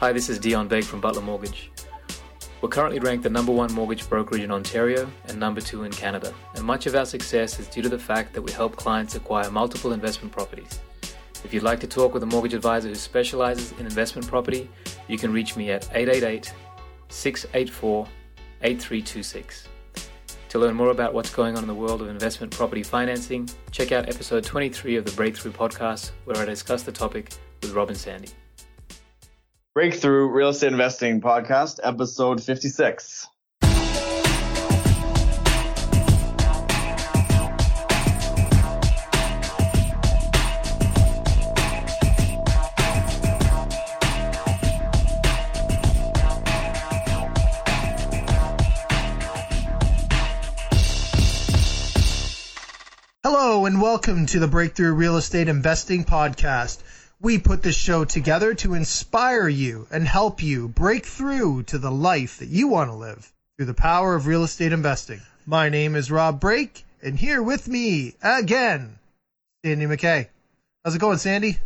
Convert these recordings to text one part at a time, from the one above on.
Hi, this is Dion Begg from Butler Mortgage. We're currently ranked the number one mortgage brokerage in Ontario and number two in Canada, and much of our success is due to the fact that we help clients acquire multiple investment properties. If you'd like to talk with a mortgage advisor who specializes in investment property, you can reach me at 888 684 8326. To learn more about what's going on in the world of investment property financing, check out episode 23 of the Breakthrough podcast, where I discuss the topic with Rob and Sandy. Breakthrough Real Estate Investing Podcast, episode 56. Hello and welcome to the Breakthrough Real Estate Investing Podcast. We put this show together to inspire you and help you break through to the life that you want to live through the power of real estate investing. My name is Rob Brake, and here with me again, Sandy McKay. How's it going, Sandy?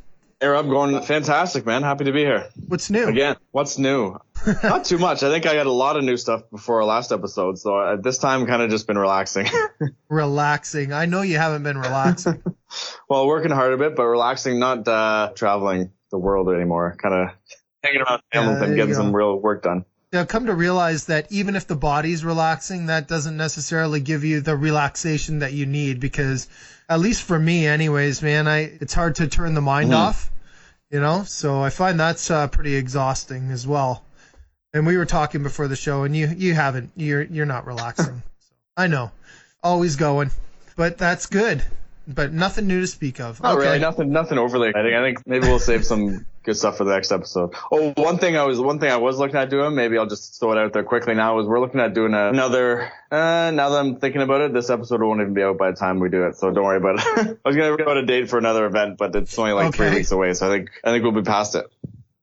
Rob, going fantastic, man. Happy to be here. What's new? Again, what's new? Not too much. I think I got a lot of new stuff before our last episode, so at this time, kind of just been relaxing. relaxing. I know you haven't been relaxing. well, working hard a bit, but relaxing, not uh, traveling the world anymore. Kind of hanging around Hamilton, getting some real work done. Yeah, come to realize that even if the body's relaxing, that doesn't necessarily give you the relaxation that you need because at least for me anyways, man, I it's hard to turn the mind mm. off, you know? So I find that's uh, pretty exhausting as well. And we were talking before the show, and you you haven't you're you're not relaxing. so, I know, always going, but that's good. But nothing new to speak of. Not okay. really, nothing nothing overly exciting. I think maybe we'll save some good stuff for the next episode. Oh, one thing I was one thing I was looking at doing. Maybe I'll just throw it out there quickly now. Is we're looking at doing another. Uh, now that I'm thinking about it, this episode won't even be out by the time we do it, so don't worry about it. I was gonna go a date for another event, but it's only like okay. three weeks away, so I think I think we'll be past it.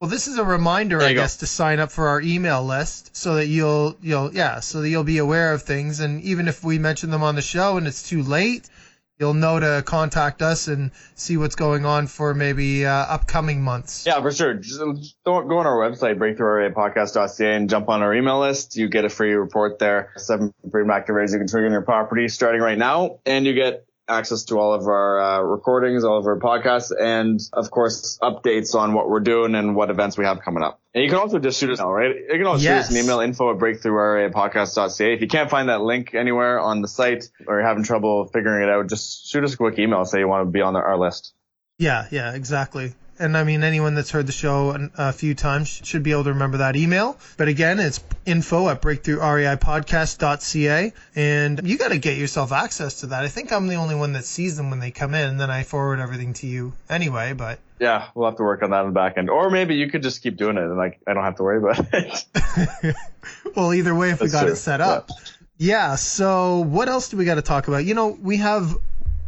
Well, this is a reminder, I guess, go. to sign up for our email list so that you'll you'll yeah, so that you'll be aware of things, and even if we mention them on the show and it's too late, you'll know to contact us and see what's going on for maybe uh, upcoming months. Yeah, for sure. Just go on our website, breakthrough.podcast.ca, and jump on our email list. You get a free report there. Seven freedom activators you can trigger in your property starting right now, and you get access to all of our uh, recordings, all of our podcasts, and of course updates on what we're doing and what events we have coming up. And you can also just shoot us now, right? You can also yes. shoot us an email, info at breakthroughpodcast.ca. If you can't find that link anywhere on the site or you're having trouble figuring it out, just shoot us a quick email, say you want to be on our list. Yeah, yeah, exactly and I mean anyone that's heard the show a few times should be able to remember that email. But again, it's info at breakthroughreipodcast.ca, and you got to get yourself access to that. I think I'm the only one that sees them when they come in, and then I forward everything to you anyway. But yeah, we'll have to work on that in the back end, or maybe you could just keep doing it, and like I don't have to worry about it. well, either way, if that's we got true. it set up. Yeah. Yeah, so what else do we got to talk about? You know, we have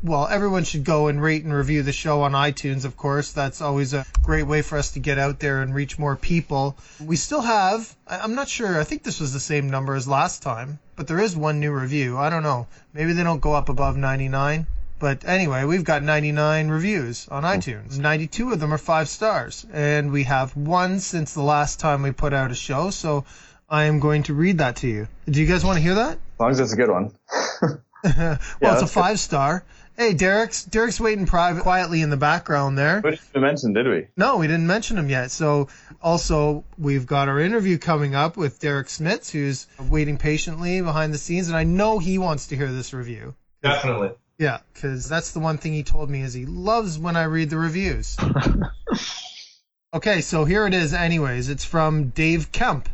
well, everyone should go and rate and review the show on iTunes, of course. That's always a great way for us to get out there and reach more people. We still have, I'm not sure, I think this was the same number as last time, but there is one new review. I don't know. Maybe they don't go up above 99. But anyway, we've got 99 reviews on iTunes. 92 of them are five stars. And we have one since the last time we put out a show. So I am going to read that to you. Do you guys want to hear that? As long as it's a good one. well, yeah, it's a five good. star. Hey, Derek's Derek's waiting private quietly in the background there. We didn't mention, did we? No, we didn't mention him yet. So also we've got our interview coming up with Derek Smits, who's waiting patiently behind the scenes, and I know he wants to hear this review. Definitely. Yeah, because that's the one thing he told me is he loves when I read the reviews. okay, so here it is. Anyways, it's from Dave Kemp,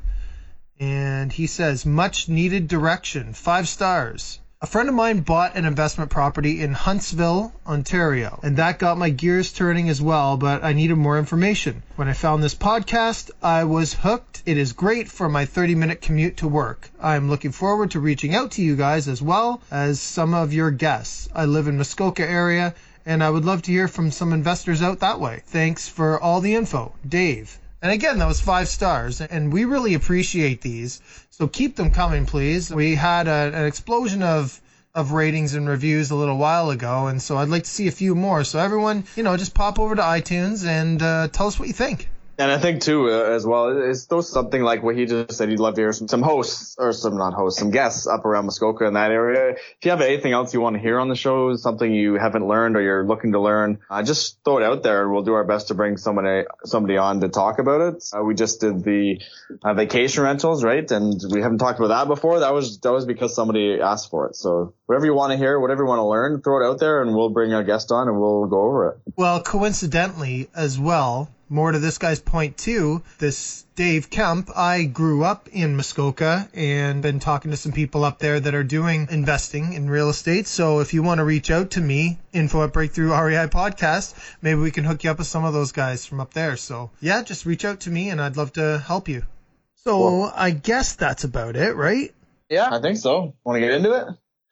and he says much needed direction, five stars. A friend of mine bought an investment property in Huntsville, Ontario, and that got my gears turning as well, but I needed more information. When I found this podcast, I was hooked. It is great for my 30 minute commute to work. I am looking forward to reaching out to you guys as well as some of your guests. I live in Muskoka area and I would love to hear from some investors out that way. Thanks for all the info. Dave. And again, that was five stars, and we really appreciate these. So keep them coming, please. We had a, an explosion of of ratings and reviews a little while ago, and so I'd like to see a few more. So everyone, you know, just pop over to iTunes and uh, tell us what you think. And I think too, uh, as well, it's those something like what he just said. He'd love to hear some, some hosts or some not hosts, some guests up around Muskoka in that area. If you have anything else you want to hear on the show, something you haven't learned or you're looking to learn, uh, just throw it out there. And we'll do our best to bring somebody somebody on to talk about it. Uh, we just did the uh, vacation rentals, right? And we haven't talked about that before. That was that was because somebody asked for it. So whatever you want to hear, whatever you want to learn, throw it out there, and we'll bring a guest on and we'll go over it. Well, coincidentally, as well, more to this guy's point too, this Dave Kemp, I grew up in Muskoka and been talking to some people up there that are doing investing in real estate. So if you want to reach out to me, info at Breakthrough REI podcast, maybe we can hook you up with some of those guys from up there. So yeah, just reach out to me and I'd love to help you. So cool. I guess that's about it, right? Yeah, I think so. Want to get into it?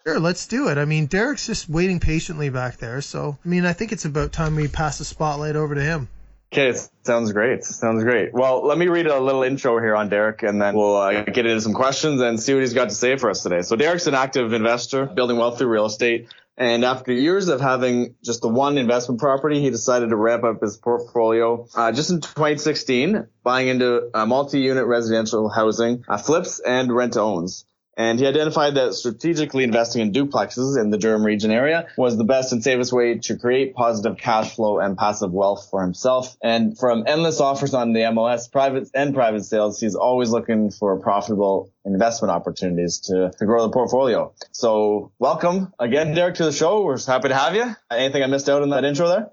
Sure, let's do it. I mean, Derek's just waiting patiently back there. So, I mean, I think it's about time we pass the spotlight over to him. Okay, sounds great. Sounds great. Well, let me read a little intro here on Derek, and then we'll uh, get into some questions and see what he's got to say for us today. So, Derek's an active investor, building wealth through real estate. And after years of having just the one investment property, he decided to ramp up his portfolio. Uh, just in 2016, buying into uh, multi-unit residential housing, uh, flips and rent to owns. And he identified that strategically investing in duplexes in the Durham region area was the best and safest way to create positive cash flow and passive wealth for himself. And from endless offers on the MLS private and private sales, he's always looking for profitable investment opportunities to, to grow the portfolio. So welcome again, Derek, to the show. We're happy to have you. Anything I missed out in that intro there?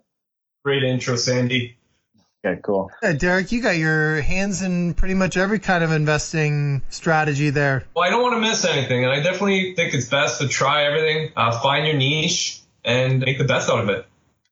Great intro, Sandy. Okay, cool. Yeah, Derek, you got your hands in pretty much every kind of investing strategy there. Well, I don't want to miss anything, and I definitely think it's best to try everything, uh, find your niche, and make the best out of it.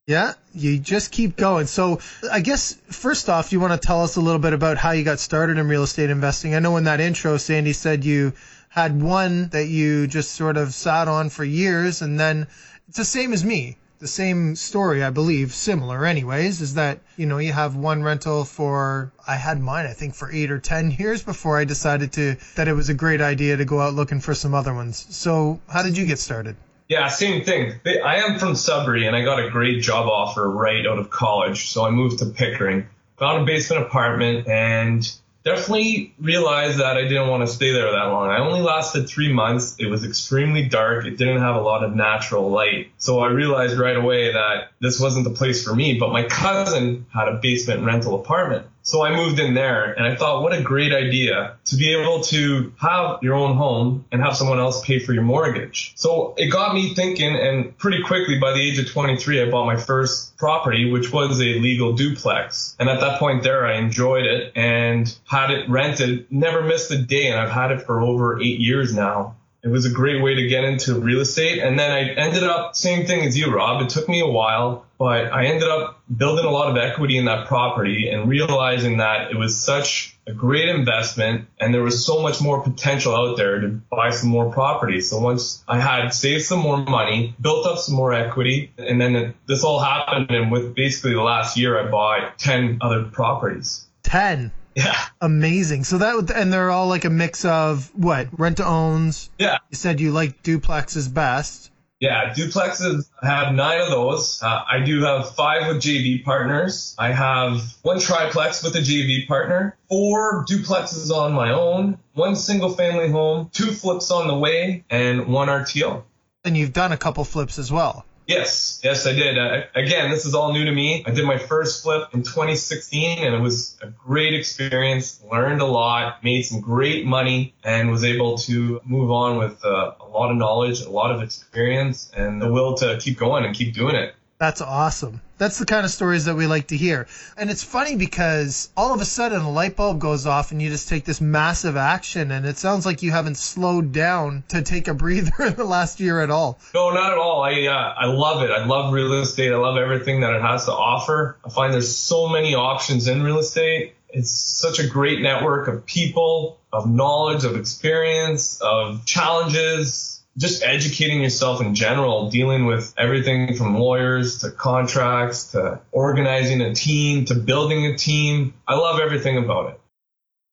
Yeah, you just keep going. So, I guess first off, you want to tell us a little bit about how you got started in real estate investing. I know in that intro, Sandy said you had one that you just sort of sat on for years, and then it's the same as me the same story, I believe, similar anyways, is that, you know, you have one rental for, I had mine, I think, for eight or 10 years before I decided to, that it was a great idea to go out looking for some other ones. So how did you get started? Yeah, same thing. I am from Sudbury and I got a great job offer right out of college. So I moved to Pickering, found a basement apartment and definitely realized that I didn't want to stay there that long. I only lasted three months. It was extremely dark. It didn't have a lot of natural light. So I realized right away that this wasn't the place for me. But my cousin had a basement rental apartment. So I moved in there and I thought, what a great idea to be able to have your own home and have someone else pay for your mortgage. So it got me thinking and pretty quickly by the age of 23, I bought my first property, which was a legal duplex. And at that point there, I enjoyed it and had it rented, never missed a day. And I've had it for over eight years now. It was a great way to get into real estate. And then I ended up, same thing as you, Rob. It took me a while, but I ended up building a lot of equity in that property and realizing that it was such a great investment and there was so much more potential out there to buy some more properties. So once I had saved some more money, built up some more equity, and then this all happened. And with basically the last year, I bought 10 other properties. 10? Yeah. Amazing. So that and they're all like a mix of what rent to owns. Yeah. You said you like duplexes best. Yeah, duplexes. Have nine of those. Uh, I do have five with JV partners. I have one triplex with a JV partner, four duplexes on my own, one single family home, two flips on the way, and one RTO. And you've done a couple flips as well. Yes, yes, I did. Uh, again, this is all new to me. I did my first flip in 2016 and it was a great experience. Learned a lot, made some great money and was able to move on with uh, a lot of knowledge, a lot of experience and the will to keep going and keep doing it. That's awesome. That's the kind of stories that we like to hear. And it's funny because all of a sudden a light bulb goes off and you just take this massive action and it sounds like you haven't slowed down to take a breather in the last year at all. No, not at all. I uh, I love it. I love real estate. I love everything that it has to offer. I find there's so many options in real estate. It's such a great network of people, of knowledge, of experience, of challenges, just educating yourself in general, dealing with everything from lawyers to contracts to organizing a team to building a team. I love everything about it.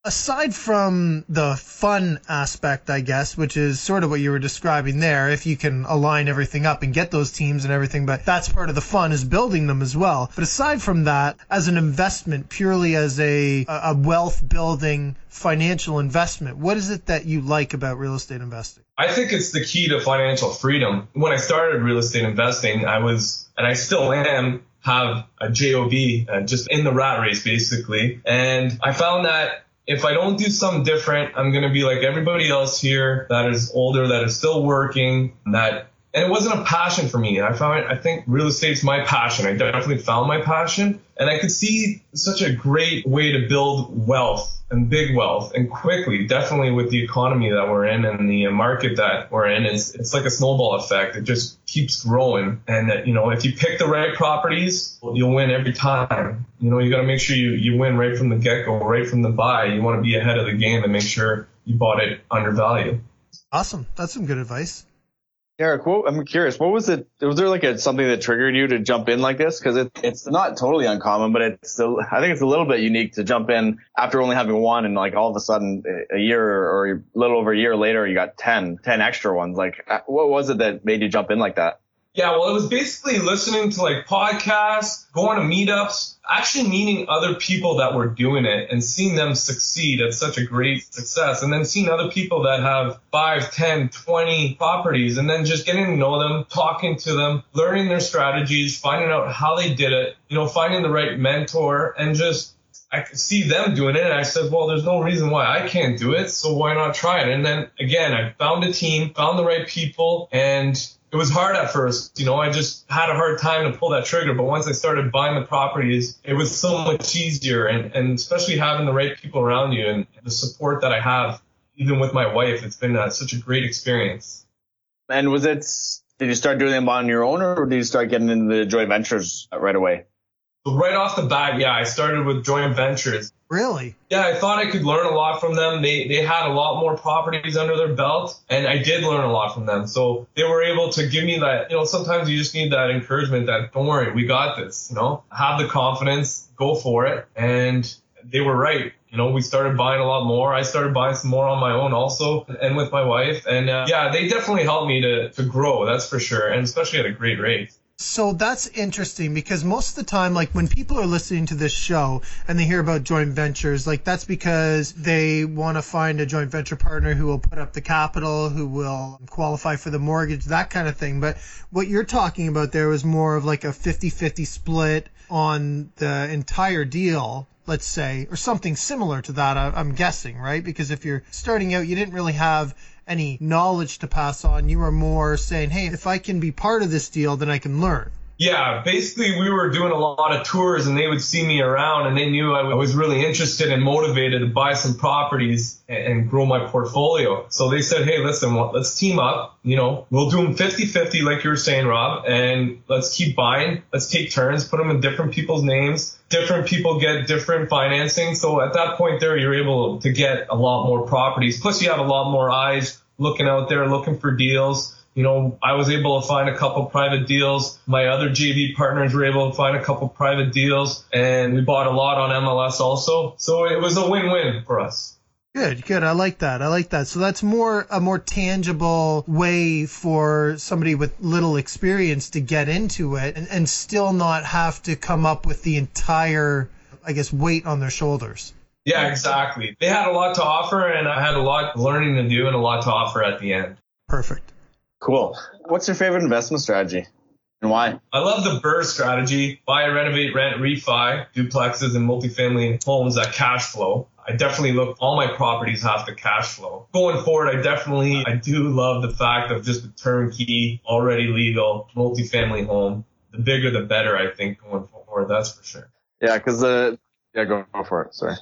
Aside from the fun aspect, I guess, which is sort of what you were describing there, if you can align everything up and get those teams and everything, but that's part of the fun is building them as well. But aside from that, as an investment, purely as a, a wealth building financial investment, what is it that you like about real estate investing? I think it's the key to financial freedom. When I started real estate investing, I was, and I still am, have a job uh, just in the rat race basically and i found that if I don't do something different, I'm going to be like everybody else here that is older, that is still working, that, and it wasn't a passion for me. I found, I think real estate's my passion. I definitely found my passion and I could see such a great way to build wealth and big wealth and quickly, definitely with the economy that we're in and the market that we're in, it's, it's like a snowball effect. It just keeps growing. And that, you know, if you pick the right properties, you'll win every time. You know, you got to make sure you, you win right from the get go, right from the buy. You want to be ahead of the game and make sure you bought it undervalued. Awesome. That's some good advice. Derek, what, I'm curious. What was it? Was there like a, something that triggered you to jump in like this? Because it, it's not totally uncommon, but it's still, I think it's a little bit unique to jump in after only having one, and like all of a sudden, a year or a little over a year later, you got 10, 10 extra ones. Like, uh, what was it that made you jump in like that? Yeah, well, it was basically listening to like podcasts, going to meetups, actually meeting other people that were doing it and seeing them succeed at such a great success. And then seeing other people that have five, ten, twenty properties and then just getting to know them, talking to them, learning their strategies, finding out how they did it, you know, finding the right mentor and just I could see them doing it, and I said, well, there's no reason why I can't do it, so why not try it? And then again, I found a team, found the right people, and it was hard at first. You know, I just had a hard time to pull that trigger. But once I started buying the properties, it was so much easier. And, and especially having the right people around you and the support that I have, even with my wife, it's been uh, such a great experience. And was it, did you start doing them on your own or did you start getting into the joint ventures right away? right off the bat, yeah, I started with joint ventures. Really? Yeah, I thought I could learn a lot from them. They they had a lot more properties under their belt, and I did learn a lot from them. So they were able to give me that. You know, sometimes you just need that encouragement. That don't worry, we got this. You know, have the confidence, go for it, and they were right. You know, we started buying a lot more. I started buying some more on my own also, and with my wife. And uh, yeah, they definitely helped me to to grow. That's for sure, and especially at a great rate. So that's interesting because most of the time, like when people are listening to this show and they hear about joint ventures, like that's because they want to find a joint venture partner who will put up the capital, who will qualify for the mortgage, that kind of thing. But what you're talking about there was more of like a 50-50 split on the entire deal let's say, or something similar to that, I'm guessing, right? Because if you're starting out, you didn't really have any knowledge to pass on. You were more saying, hey, if I can be part of this deal, then I can learn. Yeah, basically we were doing a lot of tours and they would see me around and they knew I was really interested and motivated to buy some properties and grow my portfolio. So they said, hey, listen, let's team up. You know, we'll do them 50-50 like you were saying, Rob, and let's keep buying. Let's take turns, put them in different people's names. Different people get different financing. So at that point there, you're able to get a lot more properties. Plus you have a lot more eyes looking out there, looking for deals you know, I was able to find a couple private deals. My other JV partners were able to find a couple private deals and we bought a lot on MLS also. So it was a win-win for us. Good, good. I like that. I like that. So that's more a more tangible way for somebody with little experience to get into it and, and still not have to come up with the entire, I guess, weight on their shoulders. Yeah, exactly. They had a lot to offer and I had a lot learning to do and a lot to offer at the end. Perfect. Cool. What's your favorite investment strategy and why? I love the BRRRR strategy. Buy, renovate, rent, refi, duplexes and multifamily homes that cash flow. I definitely look, all my properties have to cash flow. Going forward, I definitely, I do love the fact of just a turnkey, already legal, multifamily home. The bigger, the better, I think, going forward. That's for sure. Yeah, cause, uh, yeah, go, go for it. Sorry.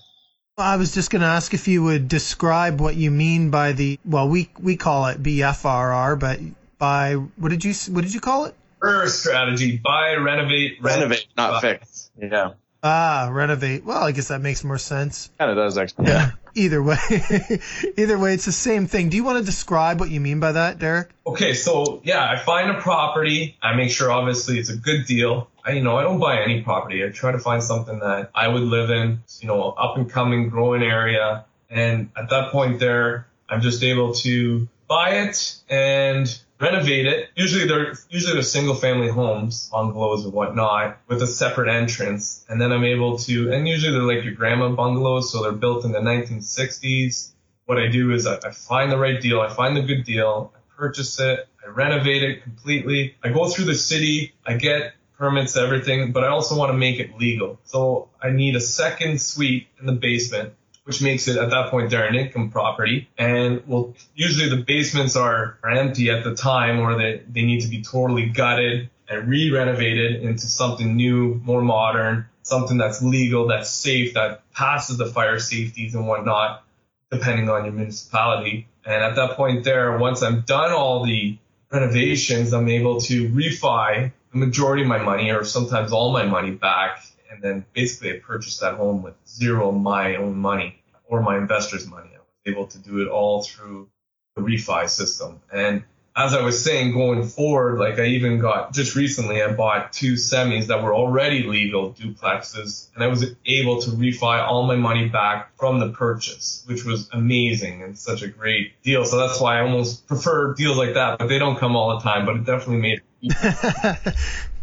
I was just going to ask if you would describe what you mean by the well, we we call it BFRR, but by what did you what did you call it? BRRRR strategy: buy, renovate, renovate, not fix. Yeah. Ah, renovate. Well, I guess that makes more sense. Kind of does actually. Yeah. Either way, either way, it's the same thing. Do you want to describe what you mean by that, Derek? Okay, so yeah, I find a property. I make sure obviously it's a good deal. I, you know, I don't buy any property. I try to find something that I would live in, you know, up and coming, growing area. And at that point there, I'm just able to buy it and renovate it. Usually they're usually they're single family homes, bungalows and whatnot, with a separate entrance. And then I'm able to and usually they're like your grandma bungalows, so they're built in the 1960s. What I do is I, I find the right deal, I find the good deal, I purchase it, I renovate it completely. I go through the city, I get permits, everything, but I also want to make it legal. So I need a second suite in the basement which makes it at that point they're an income property. And well, usually the basements are, are empty at the time or they, they need to be totally gutted and re-renovated into something new, more modern, something that's legal, that's safe, that passes the fire safeties and whatnot, depending on your municipality. And at that point there, once I'm done all the renovations, I'm able to refi the majority of my money or sometimes all my money back and then basically I purchased that home with zero of my own money or my investors' money. I was able to do it all through the refi system. And as I was saying, going forward, like I even got just recently, I bought two semis that were already legal duplexes, and I was able to refi all my money back from the purchase, which was amazing and such a great deal. So that's why I almost prefer deals like that, but they don't come all the time. But it definitely made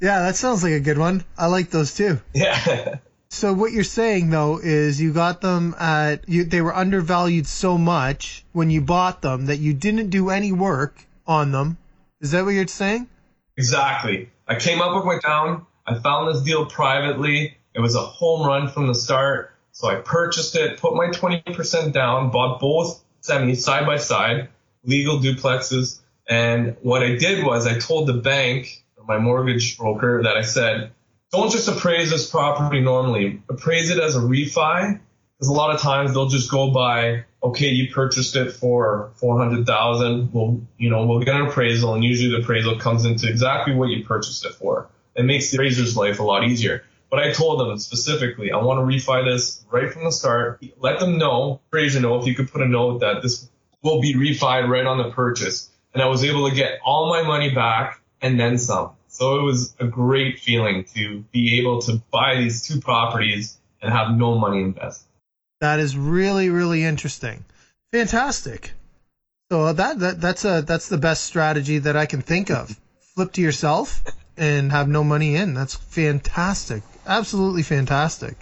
Yeah, that sounds like a good one. I like those too. Yeah. So what you're saying though is you got them at you they were undervalued so much when you bought them that you didn't do any work on them. Is that what you're saying? Exactly. I came up with my down. I found this deal privately. It was a home run from the start. So I purchased it, put my 20% down, bought both semis side by side, legal duplexes. And what I did was I told the bank my mortgage broker that I said, don't just appraise this property normally. Appraise it as a refi. Because a lot of times they'll just go by, okay, you purchased it for 400,000. We'll, you know, we'll get an appraisal and usually the appraisal comes into exactly what you purchased it for. It makes the appraiser's life a lot easier. But I told them specifically, I want to refi this right from the start. Let them know, appraiser know if you could put a note that this will be refied right on the purchase. And I was able to get all my money back and then some. So it was a great feeling to be able to buy these two properties and have no money invested. That is really really interesting. Fantastic. So that, that that's a that's the best strategy that I can think of. Flip to yourself and have no money in. That's fantastic. Absolutely fantastic.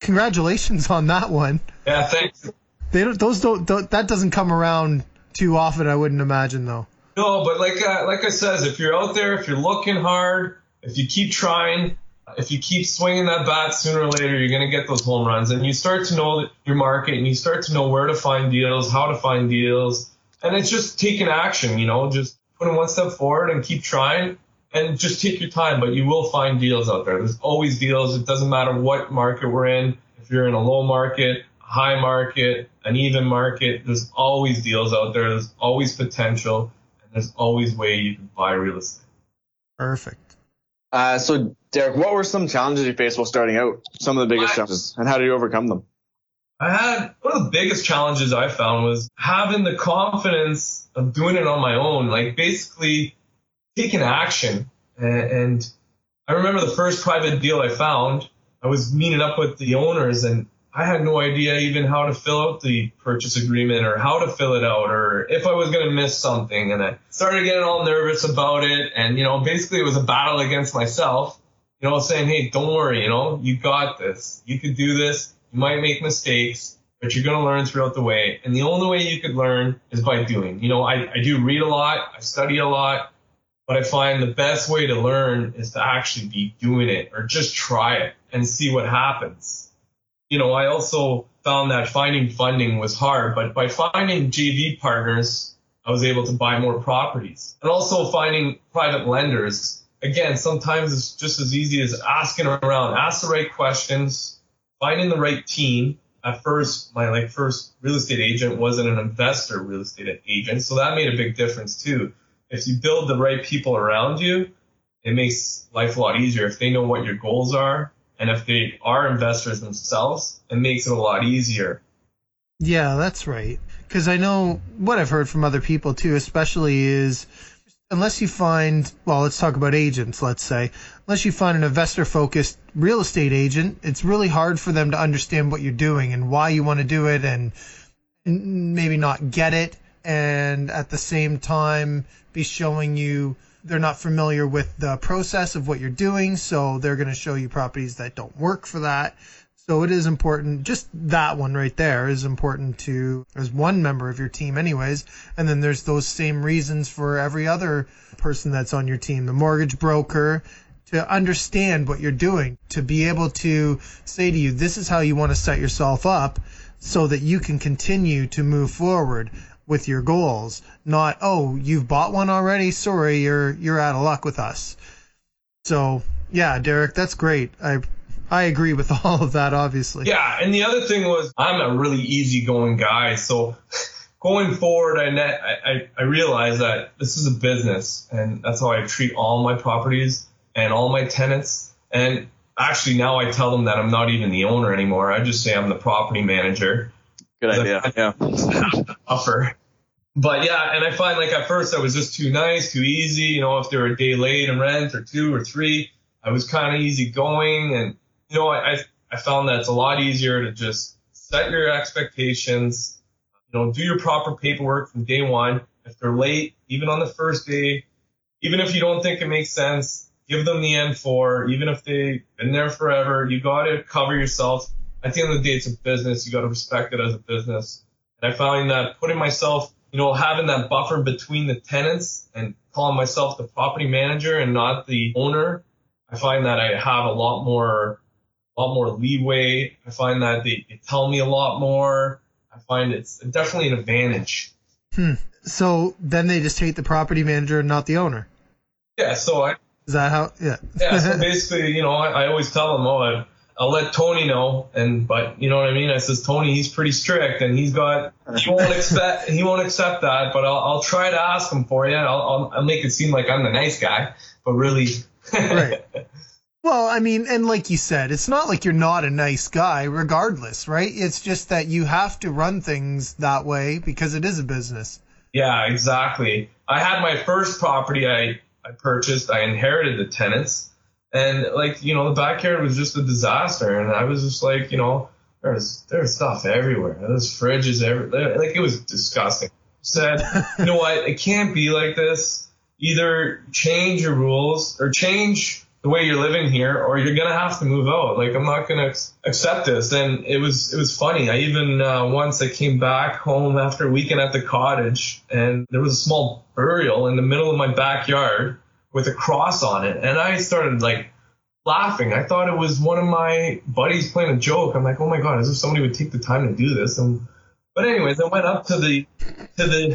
Congratulations on that one. Yeah, thanks. They don't those don't, don't that doesn't come around too often I wouldn't imagine though. No, but like uh, like I says, if you're out there, if you're looking hard, if you keep trying, if you keep swinging that bat, sooner or later you're gonna get those home runs, and you start to know your market, and you start to know where to find deals, how to find deals, and it's just taking action. You know, just putting one step forward and keep trying, and just take your time. But you will find deals out there. There's always deals. It doesn't matter what market we're in. If you're in a low market, high market, an even market, there's always deals out there. There's always potential there's always way you can buy real estate. Perfect. Uh, so, Derek, what were some challenges you faced while starting out? Some of the biggest I, challenges, and how did you overcome them? I had one of the biggest challenges I found was having the confidence of doing it on my own, like basically taking action. And, and I remember the first private deal I found, I was meeting up with the owners and I had no idea even how to fill out the purchase agreement or how to fill it out or if I was going to miss something. And I started getting all nervous about it. And, you know, basically it was a battle against myself, you know, saying, Hey, don't worry, you know, you got this. You could do this. You might make mistakes, but you're going to learn throughout the way. And the only way you could learn is by doing. You know, I, I do read a lot. I study a lot. But I find the best way to learn is to actually be doing it or just try it and see what happens you know, I also found that finding funding was hard, but by finding JV partners, I was able to buy more properties and also finding private lenders. Again, sometimes it's just as easy as asking around, ask the right questions, finding the right team. At first, my like first real estate agent wasn't an investor real estate agent. So that made a big difference too. If you build the right people around you, it makes life a lot easier. If they know what your goals are, And if they are investors themselves, it makes it a lot easier. Yeah, that's right. Because I know what I've heard from other people too, especially is unless you find, well, let's talk about agents, let's say, unless you find an investor focused real estate agent, it's really hard for them to understand what you're doing and why you want to do it and maybe not get it. And at the same time, be showing you they're not familiar with the process of what you're doing. So they're going to show you properties that don't work for that. So it is important. Just that one right there is important to as one member of your team, anyways. And then there's those same reasons for every other person that's on your team, the mortgage broker, to understand what you're doing, to be able to say to you, this is how you want to set yourself up so that you can continue to move forward with your goals. Not, oh, you've bought one already. Sorry, you're you're out of luck with us. So yeah, Derek, that's great. I I agree with all of that, obviously. Yeah, and the other thing was I'm a really easygoing guy, so going forward, I net I, I realized that this is a business, and that's how I treat all my properties and all my tenants. And actually, now I tell them that I'm not even the owner anymore. I just say I'm the property manager. Good idea. Yeah. Offer. But yeah, and I find like at first I was just too nice, too easy. You know, if they were a day late in rent or two or three, I was kind of easy going and you know, I, I found that it's a lot easier to just set your expectations, you know, do your proper paperwork from day one. If they're late, even on the first day, even if you don't think it makes sense, give them the N4, even if they've been there forever, you got to cover yourself. At the end of the day, it's a business. You got to respect it as a business. And I found that putting myself, you know, having that buffer between the tenants and calling myself the property manager and not the owner, I find that I have a lot more a lot more leeway. I find that they, they tell me a lot more. I find it's definitely an advantage. Hmm. So then they just hate the property manager and not the owner. Yeah. So I. Is that how? Yeah. yeah. So basically, you know, I, I always tell them, oh, I, I'll let Tony know, and but you know what I mean. I says Tony, he's pretty strict, and he's got he won't expect he won't accept that, but I'll I'll try to ask him for you. I'll I'll, I'll make it seem like I'm the nice guy, but really. right. Well, I mean, and like you said, it's not like you're not a nice guy, regardless, right? It's just that you have to run things that way because it is a business. Yeah, exactly. I had my first property I, I purchased, I inherited the tenants, and like, you know, the backyard was just a disaster. And I was just like, you know, there's there's stuff everywhere. There's fridges everywhere. Like, it was disgusting. Said, you know what? It can't be like this. Either change your rules or change the way you're living here or you're gonna have to move out like i'm not gonna accept this and it was it was funny i even uh, once i came back home after a weekend at the cottage and there was a small burial in the middle of my backyard with a cross on it and i started like laughing i thought it was one of my buddies playing a joke i'm like oh my god as if somebody would take the time to do this and but anyways i went up to the to the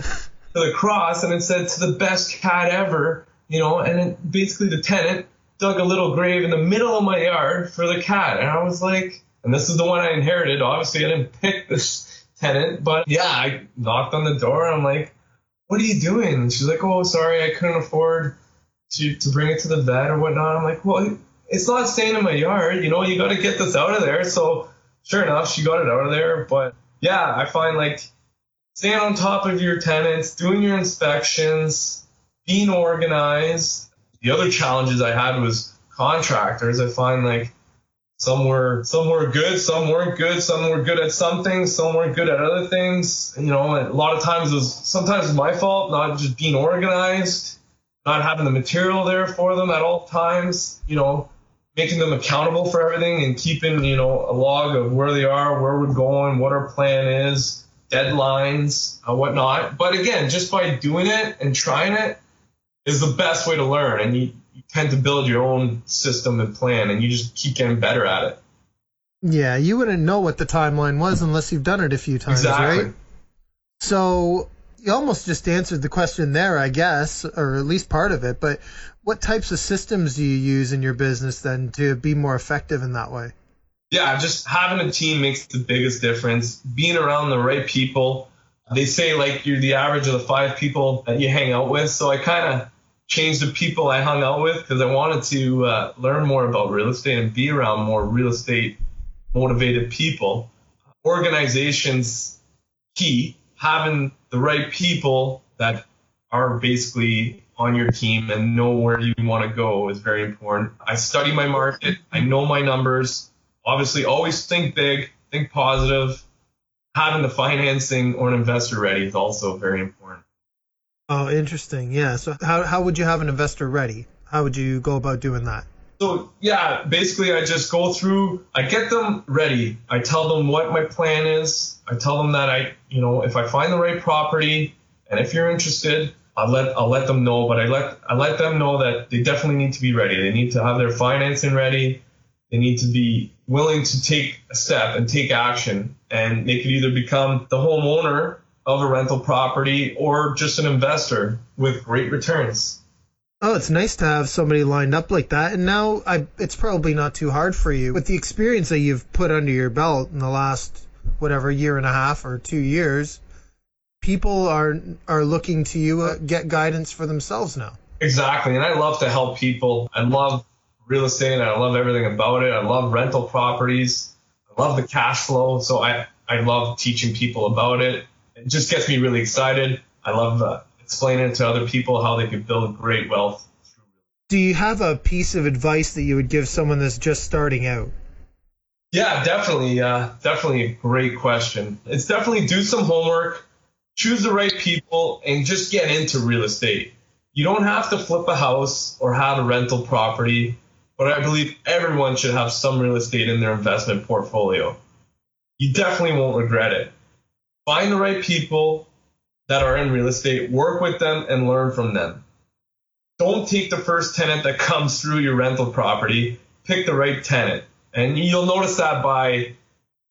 to the cross and it said to the best cat ever you know and it, basically the tenant dug a little grave in the middle of my yard for the cat. And I was like, and this is the one I inherited. Obviously, I didn't pick this tenant, but yeah, I knocked on the door. I'm like, what are you doing? And she's like, oh, sorry, I couldn't afford to, to bring it to the vet or whatnot. I'm like, well, it's not staying in my yard. You know, you got to get this out of there. So sure enough, she got it out of there. But yeah, I find like staying on top of your tenants, doing your inspections, being organized, the other challenges I had was contractors. I find like some were some were good, some weren't good, some were good at some things, some weren't good at other things. You know, a lot of times it was sometimes it was my fault, not just being organized, not having the material there for them at all times. You know, making them accountable for everything and keeping you know a log of where they are, where we're going, what our plan is, deadlines, uh, whatnot. But again, just by doing it and trying it, is the best way to learn. And you, you tend to build your own system and plan, and you just keep getting better at it. Yeah, you wouldn't know what the timeline was unless you've done it a few times, exactly. right? So you almost just answered the question there, I guess, or at least part of it. But what types of systems do you use in your business then to be more effective in that way? Yeah, just having a team makes the biggest difference. Being around the right people. They say like you're the average of the five people that you hang out with. So I kind of changed the people I hung out with because I wanted to uh, learn more about real estate and be around more real estate motivated people. Organizations key having the right people that are basically on your team and know where you want to go is very important. I study my market. I know my numbers. Obviously, always think big, think positive. Having the financing or an investor ready is also very important. Oh, interesting. Yeah. So how how would you have an investor ready? How would you go about doing that? So yeah, basically I just go through, I get them ready. I tell them what my plan is. I tell them that I, you know, if I find the right property and if you're interested, I'll let I'll let them know. But I let I let them know that they definitely need to be ready. They need to have their financing ready. They need to be willing to take a step and take action, and they could either become the homeowner of a rental property or just an investor with great returns. Oh, it's nice to have somebody lined up like that. And now I, it's probably not too hard for you with the experience that you've put under your belt in the last whatever year and a half or two years. People are are looking to you uh, get guidance for themselves now. Exactly, and I love to help people. I love real estate, I love everything about it. I love rental properties. I love the cash flow, so I I love teaching people about it. It just gets me really excited. I love uh, explaining to other people how they could build great wealth. Do you have a piece of advice that you would give someone that's just starting out? Yeah, definitely. Uh, definitely a great question. It's definitely do some homework, choose the right people, and just get into real estate. You don't have to flip a house or have a rental property, but I believe everyone should have some real estate in their investment portfolio. You definitely won't regret it. Find the right people that are in real estate, work with them, and learn from them. Don't take the first tenant that comes through your rental property. Pick the right tenant. And you'll notice that by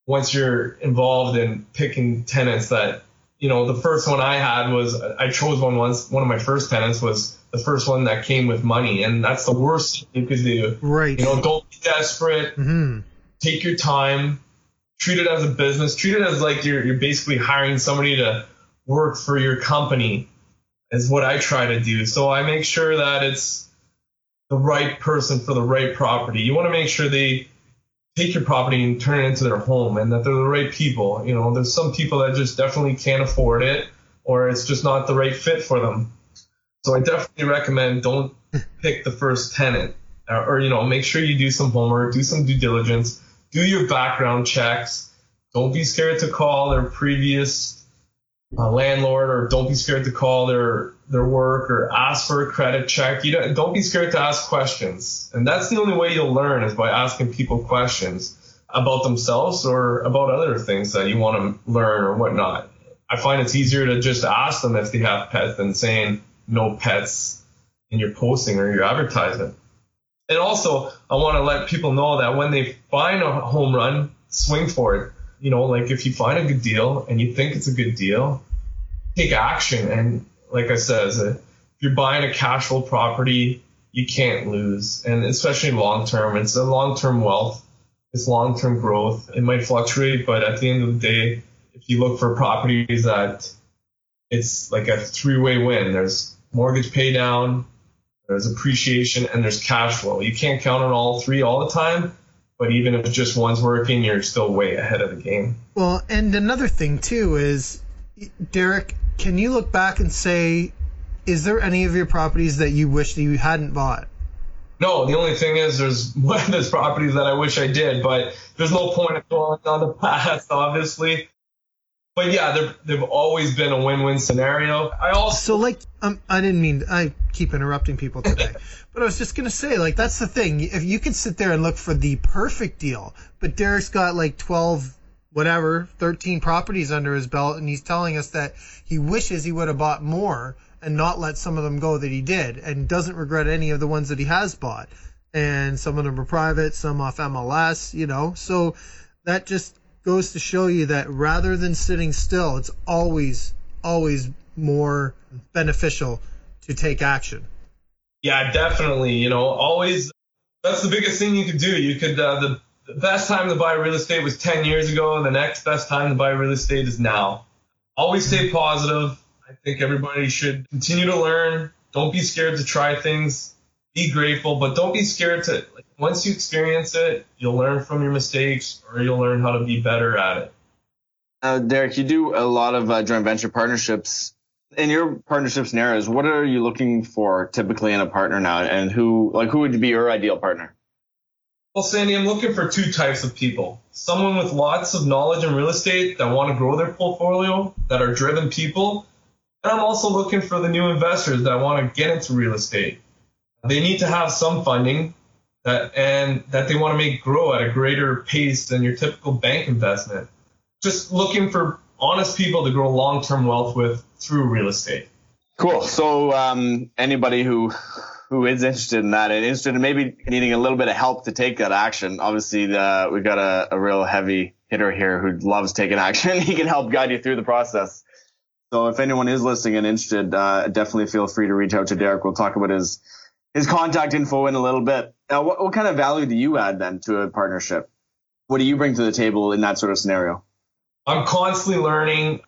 once you're involved in picking tenants that, you know, the first one I had was, I chose one once, one of my first tenants was the first one that came with money. And that's the worst you could do. Right. You know, don't be desperate. Mm-hmm. Take your time. Treat it as a business. Treat it as like you're, you're basically hiring somebody to work for your company is what I try to do. So I make sure that it's the right person for the right property. You want to make sure they take your property and turn it into their home and that they're the right people. You know, there's some people that just definitely can't afford it or it's just not the right fit for them. So I definitely recommend don't pick the first tenant or, or you know, make sure you do some homework, do some due diligence, do your background checks. Don't be scared to call their previous uh, landlord or don't be scared to call their their work or ask for a credit check. You don't don't be scared to ask questions, and that's the only way you'll learn is by asking people questions about themselves or about other things that you want to learn or whatnot. I find it's easier to just ask them if they have pets than saying no pets in your posting or your advertisement. And also, I want to let people know that when they find a home run, swing for it you know, like if you find a good deal and you think it's a good deal, take action. And like I said, if you're buying a cash flow property, you can't lose. And especially long term, it's a long term wealth. It's long term growth. It might fluctuate, but at the end of the day, if you look for properties that it's like a three way win, there's mortgage pay down, there's appreciation, and there's cash flow. You can't count on all three all the time but even if just one's working, you're still way ahead of the game. Well, and another thing too is, Derek, can you look back and say, is there any of your properties that you wish that you hadn't bought? No, the only thing is there's there's properties that I wish I did, but there's no point in dwelling on the past, obviously. But yeah, they've always been a win-win scenario. I also so like um, I didn't mean I keep interrupting people today, but I was just gonna say like that's the thing. If you can sit there and look for the perfect deal, but Derek's got like twelve, whatever, thirteen properties under his belt, and he's telling us that he wishes he would have bought more and not let some of them go that he did, and doesn't regret any of the ones that he has bought. And some of them are private, some off MLS, you know. So that just goes to show you that rather than sitting still, it's always, always more beneficial to take action. Yeah, definitely. You know, always that's the biggest thing you could do. You could uh, the, the best time to buy real estate was 10 years ago. And the next best time to buy real estate is now. Always stay positive. I think everybody should continue to learn. Don't be scared to try things. Be grateful, but don't be scared to. Like, once you experience it, you'll learn from your mistakes, or you'll learn how to be better at it. Uh, Derek, you do a lot of uh, joint venture partnerships. In your partnership scenarios, what are you looking for typically in a partner now, and who like who would be your ideal partner? Well, Sandy, I'm looking for two types of people. Someone with lots of knowledge in real estate that want to grow their portfolio, that are driven people. And I'm also looking for the new investors that want to get into real estate. They need to have some funding that and that they want to make grow at a greater pace than your typical bank investment. Just looking for honest people to grow long-term wealth with through real estate. Cool. So um, anybody who who is interested in that and interested in maybe needing a little bit of help to take that action. Obviously, the, we've got a, a real heavy hitter here who loves taking action. he can help guide you through the process. So if anyone is listening and interested, uh, definitely feel free to reach out to Derek. We'll talk about his his contact info in a little bit. Now, what, what kind of value do you add then to a partnership? What do you bring to the table in that sort of scenario? I'm constantly learning.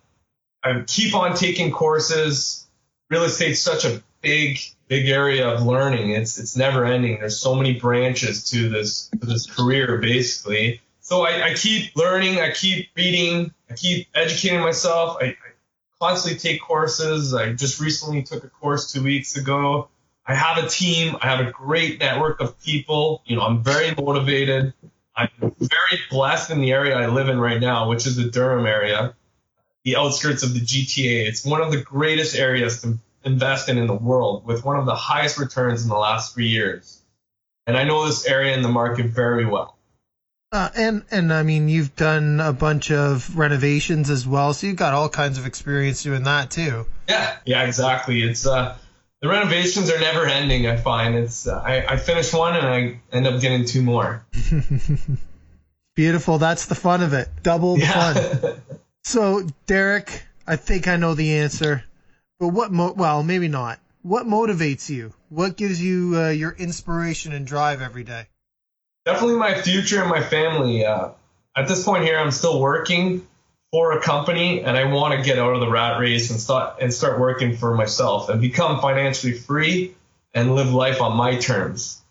I keep on taking courses. Real estate's such a big big area of learning. It's it's never ending. There's so many branches to this to this career basically. So I, I keep learning, I keep reading, I keep educating myself. I, I constantly take courses. I just recently took a course two weeks ago. I have a team. I have a great network of people. You know, I'm very motivated. I'm very blessed in the area I live in right now, which is the Durham area, the outskirts of the GTA. It's one of the greatest areas to invest in in the world with one of the highest returns in the last three years. And I know this area in the market very well. Uh, and and I mean, you've done a bunch of renovations as well, so you've got all kinds of experience doing that too. Yeah, yeah, exactly. It's uh, the renovations are never ending. I find it's uh, I, I finish one and I end up getting two more. Beautiful. That's the fun of it. Double the Yeah. fun. So, Derek, I think I know the answer. But what? Mo- well, maybe not. What motivates you? What gives you uh, your inspiration and drive every day? Definitely my future and my family. Uh, at this point here, I'm still working for a company, and I want to get out of the rat race and start and start working for myself and become financially free and live life on my terms.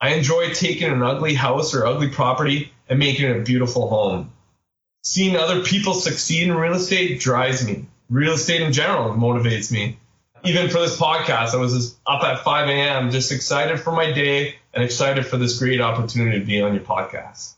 I enjoy taking an ugly house or ugly property and making it a beautiful home. Seeing other people succeed in real estate drives me. Real estate in general motivates me. Even for this podcast, I was up at 5 a.m., just excited for my day and excited for this great opportunity to be on your podcast.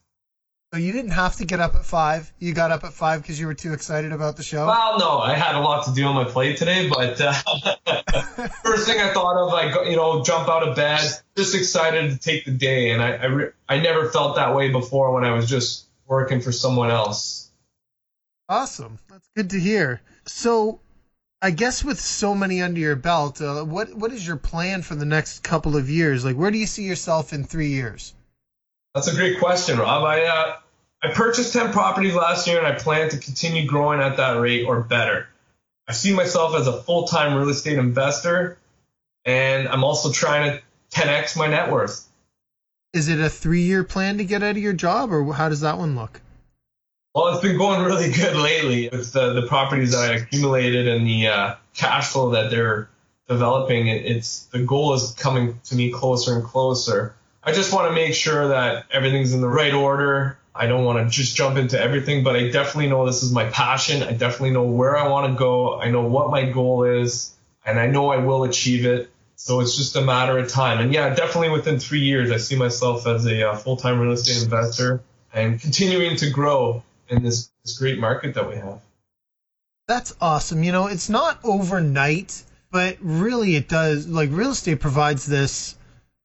So you didn't have to get up at five. You got up at five because you were too excited about the show. Well, no, I had a lot to do on my plate today, but uh, first thing I thought of, I go, you know, jump out of bed, just excited to take the day, and I I, re- I never felt that way before when I was just working for someone else. Awesome. That's good to hear. So, I guess with so many under your belt, uh, what what is your plan for the next couple of years? Like, where do you see yourself in three years? That's a great question, Rob. I uh, I purchased 10 properties last year, and I plan to continue growing at that rate or better. I see myself as a full-time real estate investor, and I'm also trying to 10x my net worth. Is it a three-year plan to get out of your job, or how does that one look? Well, it's been going really good lately with the, the properties that I accumulated and the uh, cash flow that they're developing. It, it's the goal is coming to me closer and closer. I just want to make sure that everything's in the right order. I don't want to just jump into everything, but I definitely know this is my passion. I definitely know where I want to go. I know what my goal is, and I know I will achieve it. So it's just a matter of time. And yeah, definitely within three years, I see myself as a uh, full time real estate investor and continuing to grow in this, this great market that we have. That's awesome. You know, it's not overnight, but really it does. Like, real estate provides this,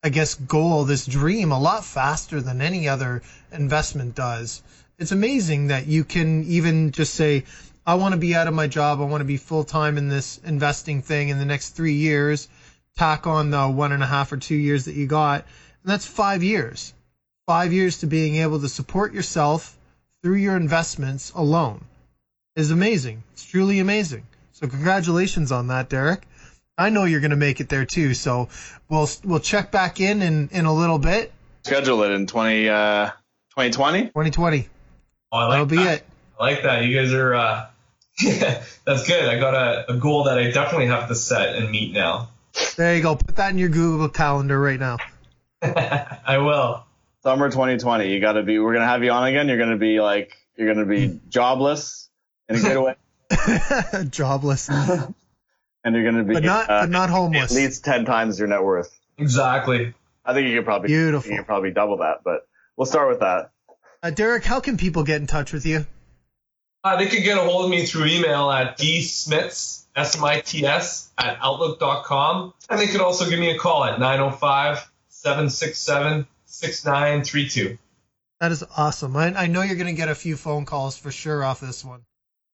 I guess, goal, this dream a lot faster than any other investment does. It's amazing that you can even just say, I want to be out of my job. I want to be full time in this investing thing in the next three years. Tack on the one and a half or two years that you got. And that's five years. Five years to being able to support yourself through your investments alone is amazing. It's truly amazing. So congratulations on that, Derek. I know you're going to make it there too. So we'll we'll check back in in, in a little bit. Schedule it in 20, uh, 2020. 2020. Oh, I like That'll be it. I like that. You guys are, uh, that's good. I got a, a goal that I definitely have to set and meet now. There you go. Put that in your Google Calendar right now. I will. Summer 2020. You got to be. We're gonna have you on again. You're gonna be like. You're gonna be jobless in a good way, Jobless, and you're gonna be but not uh, but not at least ten times your net worth. Exactly. I think you could probably Beautiful. You could probably double that, but we'll start with that. Uh, Derek, how can people get in touch with you? Uh, they could get a hold of me through email at dsmits, S-M-I-T-S, at outlook.com. And they could also give me a call at 905-767-6932. That is awesome. I, I know you're going to get a few phone calls for sure off this one.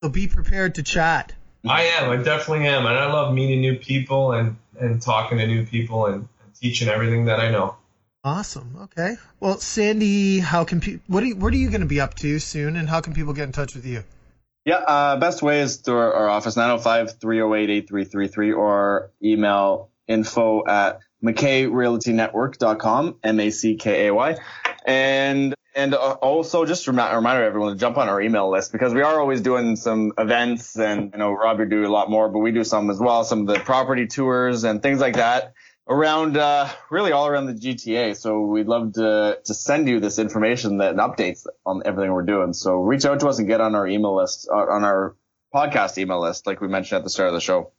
So be prepared to chat. I am. I definitely am. And I love meeting new people and, and talking to new people and, and teaching everything that I know. Awesome. Okay. Well, Sandy, how can people? What are you, what are you going to be up to soon, and how can people get in touch with you? Yeah, uh, best way is through our, our office, 905-308-8333, or email info at MacKayRealtyNetwork.com, M-A-C-K-A-Y. And and uh, also just a remi- reminder everyone to jump on our email list because we are always doing some events and you know Rob, you do a lot more, but we do some as well, some of the property tours and things like that around uh, really all around the GTA. So we'd love to to send you this information that and updates on everything we're doing. So reach out to us and get on our email list uh, on our podcast email list, like we mentioned at the start of the show.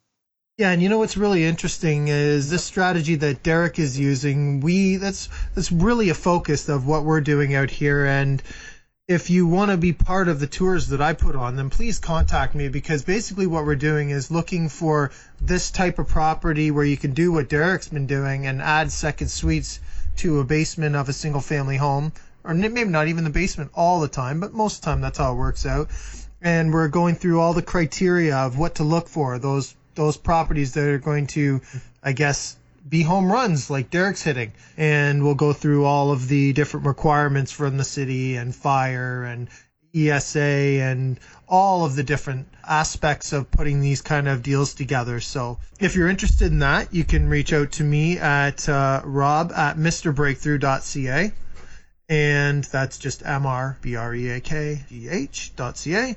Yeah, and you know what's really interesting is this strategy that Derek is using. We that's that's really a focus of what we're doing out here. And if you want to be part of the tours that I put on, then please contact me because basically what we're doing is looking for this type of property where you can do what Derek's been doing and add second suites to a basement of a single family home, or maybe not even the basement all the time, but most of the time that's how it works out. And we're going through all the criteria of what to look for those those properties that are going to, I guess, be home runs like Derek's hitting. And we'll go through all of the different requirements from the city and fire and ESA and all of the different aspects of putting these kind of deals together. So if you're interested in that, you can reach out to me at uh, rob at mrbreakthrough.ca. And that's just M-R-B-R-E-A-K-G-H dot C-A.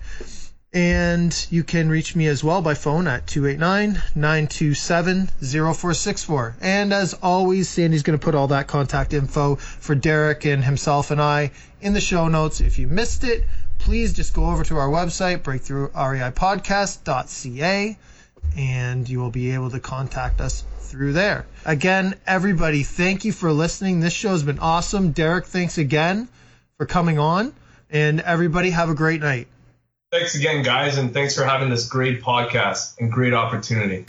And you can reach me as well by phone at 289-927-0464. And as always, Sandy's going to put all that contact info for Derek and himself and I in the show notes. If you missed it, please just go over to our website, breakthroughreipodcast.ca, and you will be able to contact us through there. Again, everybody, thank you for listening. This show has been awesome. Derek, thanks again for coming on. And everybody, have a great night. Thanks again, guys, and thanks for having this great podcast and great opportunity.